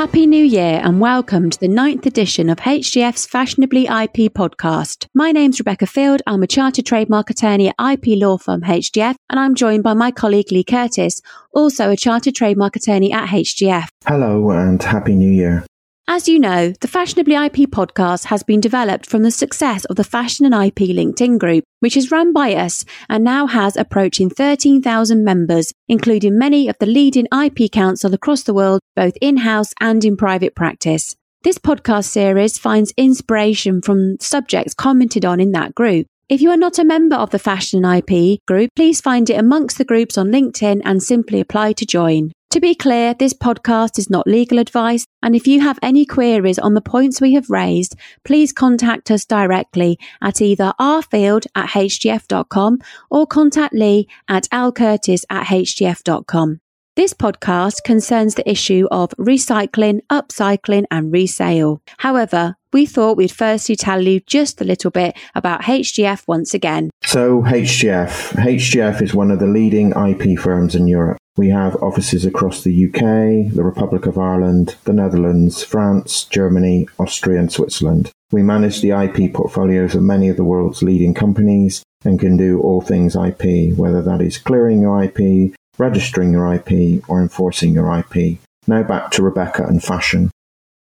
Happy New Year and welcome to the ninth edition of HGF's Fashionably IP podcast. My name's Rebecca Field. I'm a chartered trademark attorney at IP law firm HGF and I'm joined by my colleague Lee Curtis, also a chartered trademark attorney at HGF. Hello and Happy New Year. As you know, the Fashionably IP podcast has been developed from the success of the Fashion and IP LinkedIn group, which is run by us and now has approaching 13,000 members, including many of the leading IP counsel across the world, both in-house and in private practice. This podcast series finds inspiration from subjects commented on in that group. If you are not a member of the Fashion and IP group, please find it amongst the groups on LinkedIn and simply apply to join. To be clear, this podcast is not legal advice, and if you have any queries on the points we have raised, please contact us directly at either rfield at hgf.com or contact Lee at alcurtis at hgf.com. This podcast concerns the issue of recycling, upcycling, and resale. However, we thought we'd firstly tell you just a little bit about HGF once again. So, HGF. HGF is one of the leading IP firms in Europe. We have offices across the UK, the Republic of Ireland, the Netherlands, France, Germany, Austria, and Switzerland. We manage the IP portfolios of many of the world's leading companies and can do all things IP, whether that is clearing your IP, registering your IP, or enforcing your IP. Now back to Rebecca and fashion.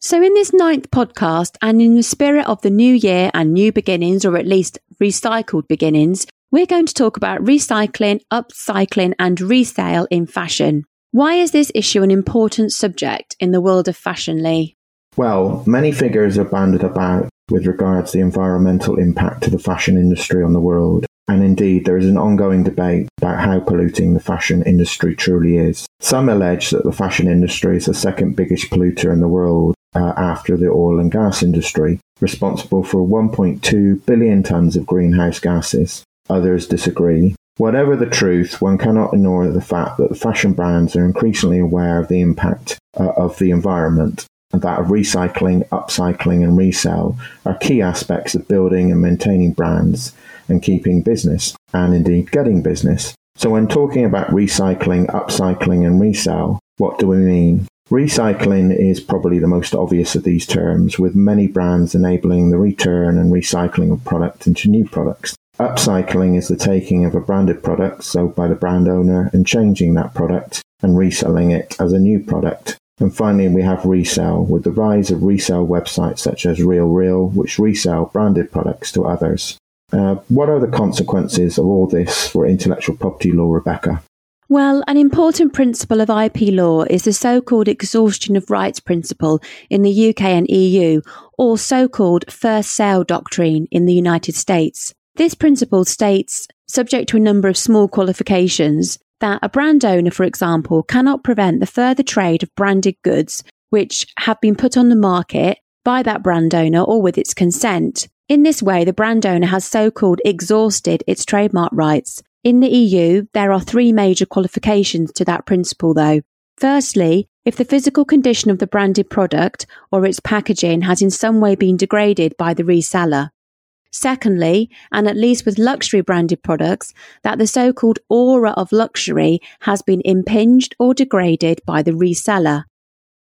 So, in this ninth podcast, and in the spirit of the new year and new beginnings, or at least recycled beginnings, we're going to talk about recycling, upcycling, and resale in fashion. Why is this issue an important subject in the world of fashion, Lee? Well, many figures are banded about with regards to the environmental impact of the fashion industry on the world. And indeed, there is an ongoing debate about how polluting the fashion industry truly is. Some allege that the fashion industry is the second biggest polluter in the world uh, after the oil and gas industry, responsible for 1.2 billion tons of greenhouse gases. Others disagree. Whatever the truth, one cannot ignore the fact that fashion brands are increasingly aware of the impact uh, of the environment and that of recycling, upcycling, and resale are key aspects of building and maintaining brands and keeping business, and indeed getting business. So, when talking about recycling, upcycling, and resale, what do we mean? Recycling is probably the most obvious of these terms, with many brands enabling the return and recycling of product into new products. Upcycling is the taking of a branded product sold by the brand owner and changing that product and reselling it as a new product. And finally, we have resale, with the rise of resale websites such as RealReal, which resell branded products to others. Uh, what are the consequences of all this for intellectual property law, Rebecca? Well, an important principle of IP law is the so called exhaustion of rights principle in the UK and EU, or so called first sale doctrine in the United States. This principle states, subject to a number of small qualifications, that a brand owner, for example, cannot prevent the further trade of branded goods which have been put on the market by that brand owner or with its consent. In this way, the brand owner has so called exhausted its trademark rights. In the EU, there are three major qualifications to that principle, though. Firstly, if the physical condition of the branded product or its packaging has in some way been degraded by the reseller. Secondly, and at least with luxury branded products, that the so called aura of luxury has been impinged or degraded by the reseller.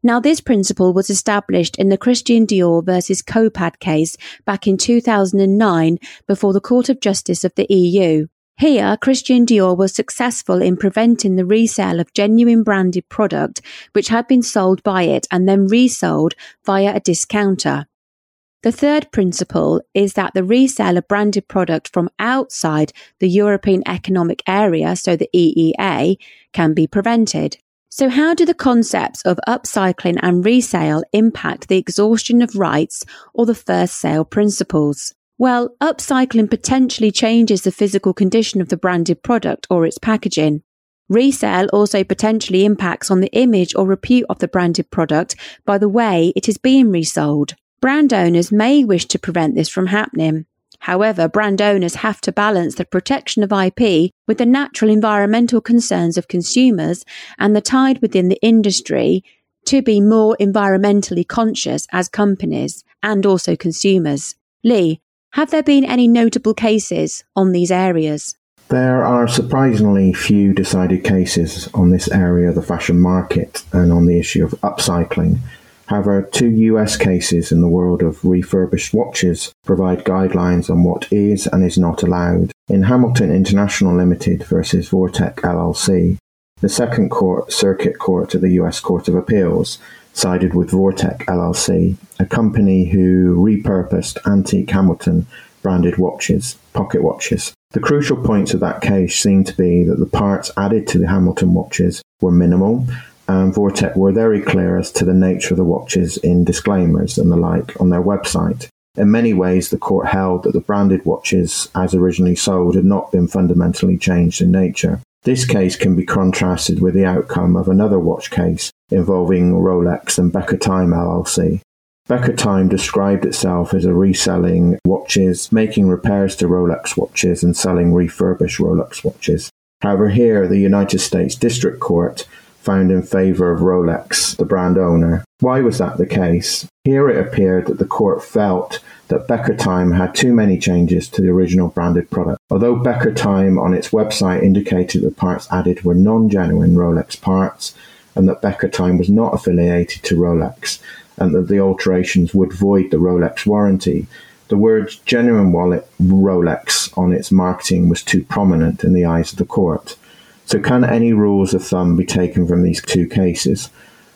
Now, this principle was established in the Christian Dior versus Copad case back in 2009 before the Court of Justice of the EU. Here, Christian Dior was successful in preventing the resale of genuine branded product which had been sold by it and then resold via a discounter. The third principle is that the resale of branded product from outside the European Economic Area, so the EEA, can be prevented. So how do the concepts of upcycling and resale impact the exhaustion of rights or the first sale principles? Well, upcycling potentially changes the physical condition of the branded product or its packaging. Resale also potentially impacts on the image or repute of the branded product by the way it is being resold. Brand owners may wish to prevent this from happening. However, brand owners have to balance the protection of IP with the natural environmental concerns of consumers and the tide within the industry to be more environmentally conscious as companies and also consumers. Lee, have there been any notable cases on these areas? There are surprisingly few decided cases on this area of the fashion market and on the issue of upcycling However, uh, two US cases in the world of refurbished watches provide guidelines on what is and is not allowed. In Hamilton International Limited versus Vortic LLC, the Second Court Circuit Court of the US Court of Appeals sided with Vortic LLC, a company who repurposed antique Hamilton branded watches, pocket watches. The crucial points of that case seem to be that the parts added to the Hamilton watches were minimal and Vortic were very clear as to the nature of the watches in disclaimers and the like on their website. In many ways, the court held that the branded watches, as originally sold, had not been fundamentally changed in nature. This case can be contrasted with the outcome of another watch case involving Rolex and Becker Time LLC. Becker Time described itself as a reselling watches, making repairs to Rolex watches and selling refurbished Rolex watches. However, here the United States District Court found in favour of Rolex, the brand owner. Why was that the case? Here it appeared that the court felt that Becker Time had too many changes to the original branded product. Although Becker Time on its website indicated the parts added were non genuine Rolex parts, and that Becker Time was not affiliated to Rolex, and that the alterations would void the Rolex warranty, the word genuine wallet Rolex on its marketing was too prominent in the eyes of the court. So, can any rules of thumb be taken from these two cases?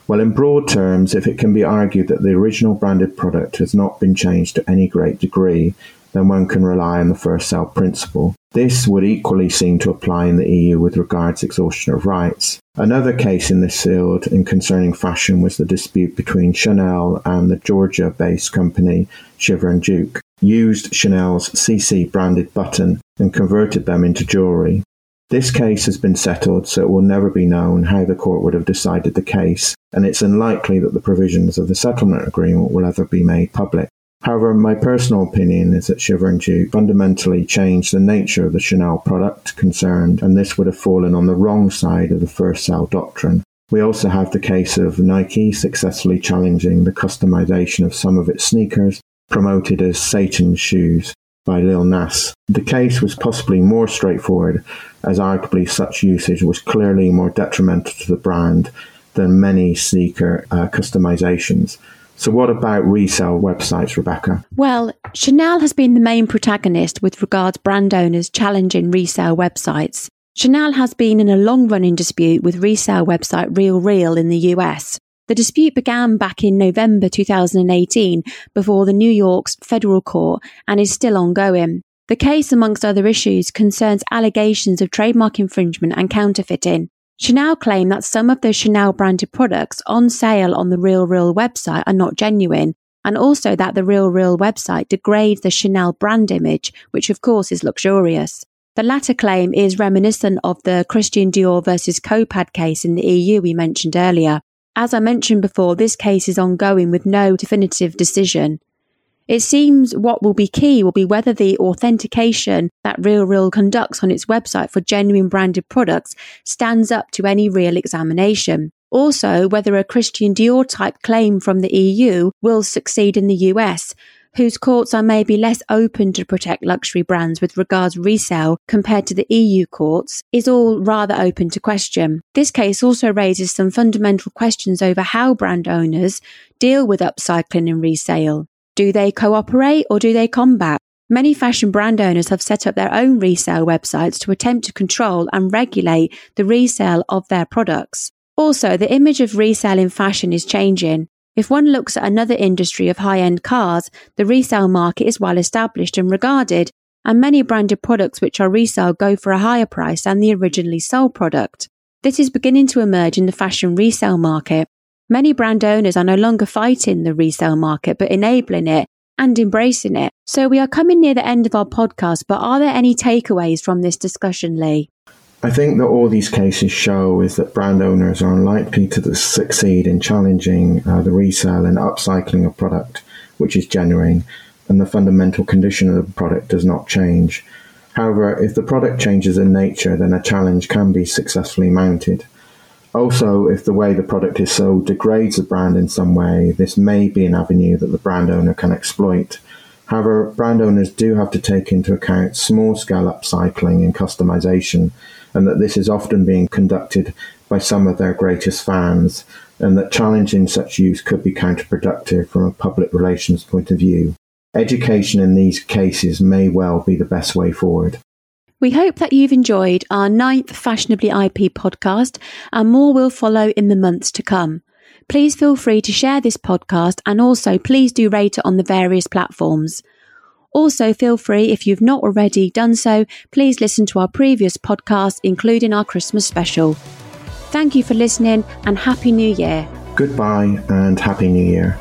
Well, in broad terms, if it can be argued that the original branded product has not been changed to any great degree, then one can rely on the first sale principle. This would equally seem to apply in the EU with regards to exhaustion of rights. Another case in this field in concerning fashion was the dispute between Chanel and the Georgia-based company Shiver and Duke, used Chanel's CC branded button and converted them into jewellery. This case has been settled, so it will never be known how the court would have decided the case, and it's unlikely that the provisions of the settlement agreement will ever be made public. However, my personal opinion is that Shiver and Duke fundamentally changed the nature of the Chanel product concerned, and this would have fallen on the wrong side of the first sale doctrine. We also have the case of Nike successfully challenging the customization of some of its sneakers, promoted as Satan's shoes, by Lil Nas. The case was possibly more straightforward, as arguably such usage was clearly more detrimental to the brand than many sneaker uh, customizations. So, what about resale websites, Rebecca? Well, Chanel has been the main protagonist with regards brand owners challenging resale websites. Chanel has been in a long running dispute with resale website Real Real in the US. The dispute began back in November 2018 before the New York's federal court and is still ongoing. The case, amongst other issues, concerns allegations of trademark infringement and counterfeiting. Chanel claim that some of the Chanel branded products on sale on the RealReal website are not genuine, and also that the RealReal website degrades the Chanel brand image, which of course is luxurious. The latter claim is reminiscent of the Christian Dior versus Copad case in the EU we mentioned earlier. As I mentioned before, this case is ongoing with no definitive decision. It seems what will be key will be whether the authentication that RealReal conducts on its website for genuine branded products stands up to any real examination. Also, whether a Christian Dior type claim from the EU will succeed in the US, whose courts are maybe less open to protect luxury brands with regards resale compared to the EU courts, is all rather open to question. This case also raises some fundamental questions over how brand owners deal with upcycling and resale. Do they cooperate or do they combat? Many fashion brand owners have set up their own resale websites to attempt to control and regulate the resale of their products. Also, the image of resale in fashion is changing. If one looks at another industry of high end cars, the resale market is well established and regarded, and many branded products which are resale go for a higher price than the originally sold product. This is beginning to emerge in the fashion resale market. Many brand owners are no longer fighting the resale market, but enabling it and embracing it. So we are coming near the end of our podcast, but are there any takeaways from this discussion, Lee? I think that all these cases show is that brand owners are unlikely to succeed in challenging uh, the resale and upcycling of product, which is genuine, and the fundamental condition of the product does not change. However, if the product changes in nature, then a challenge can be successfully mounted. Also, if the way the product is sold degrades the brand in some way, this may be an avenue that the brand owner can exploit. However, brand owners do have to take into account small scale upcycling and customization and that this is often being conducted by some of their greatest fans, and that challenging such use could be counterproductive from a public relations point of view. Education in these cases may well be the best way forward. We hope that you've enjoyed our ninth Fashionably IP podcast, and more will follow in the months to come. Please feel free to share this podcast and also please do rate it on the various platforms. Also, feel free, if you've not already done so, please listen to our previous podcast, including our Christmas special. Thank you for listening and Happy New Year. Goodbye and Happy New Year.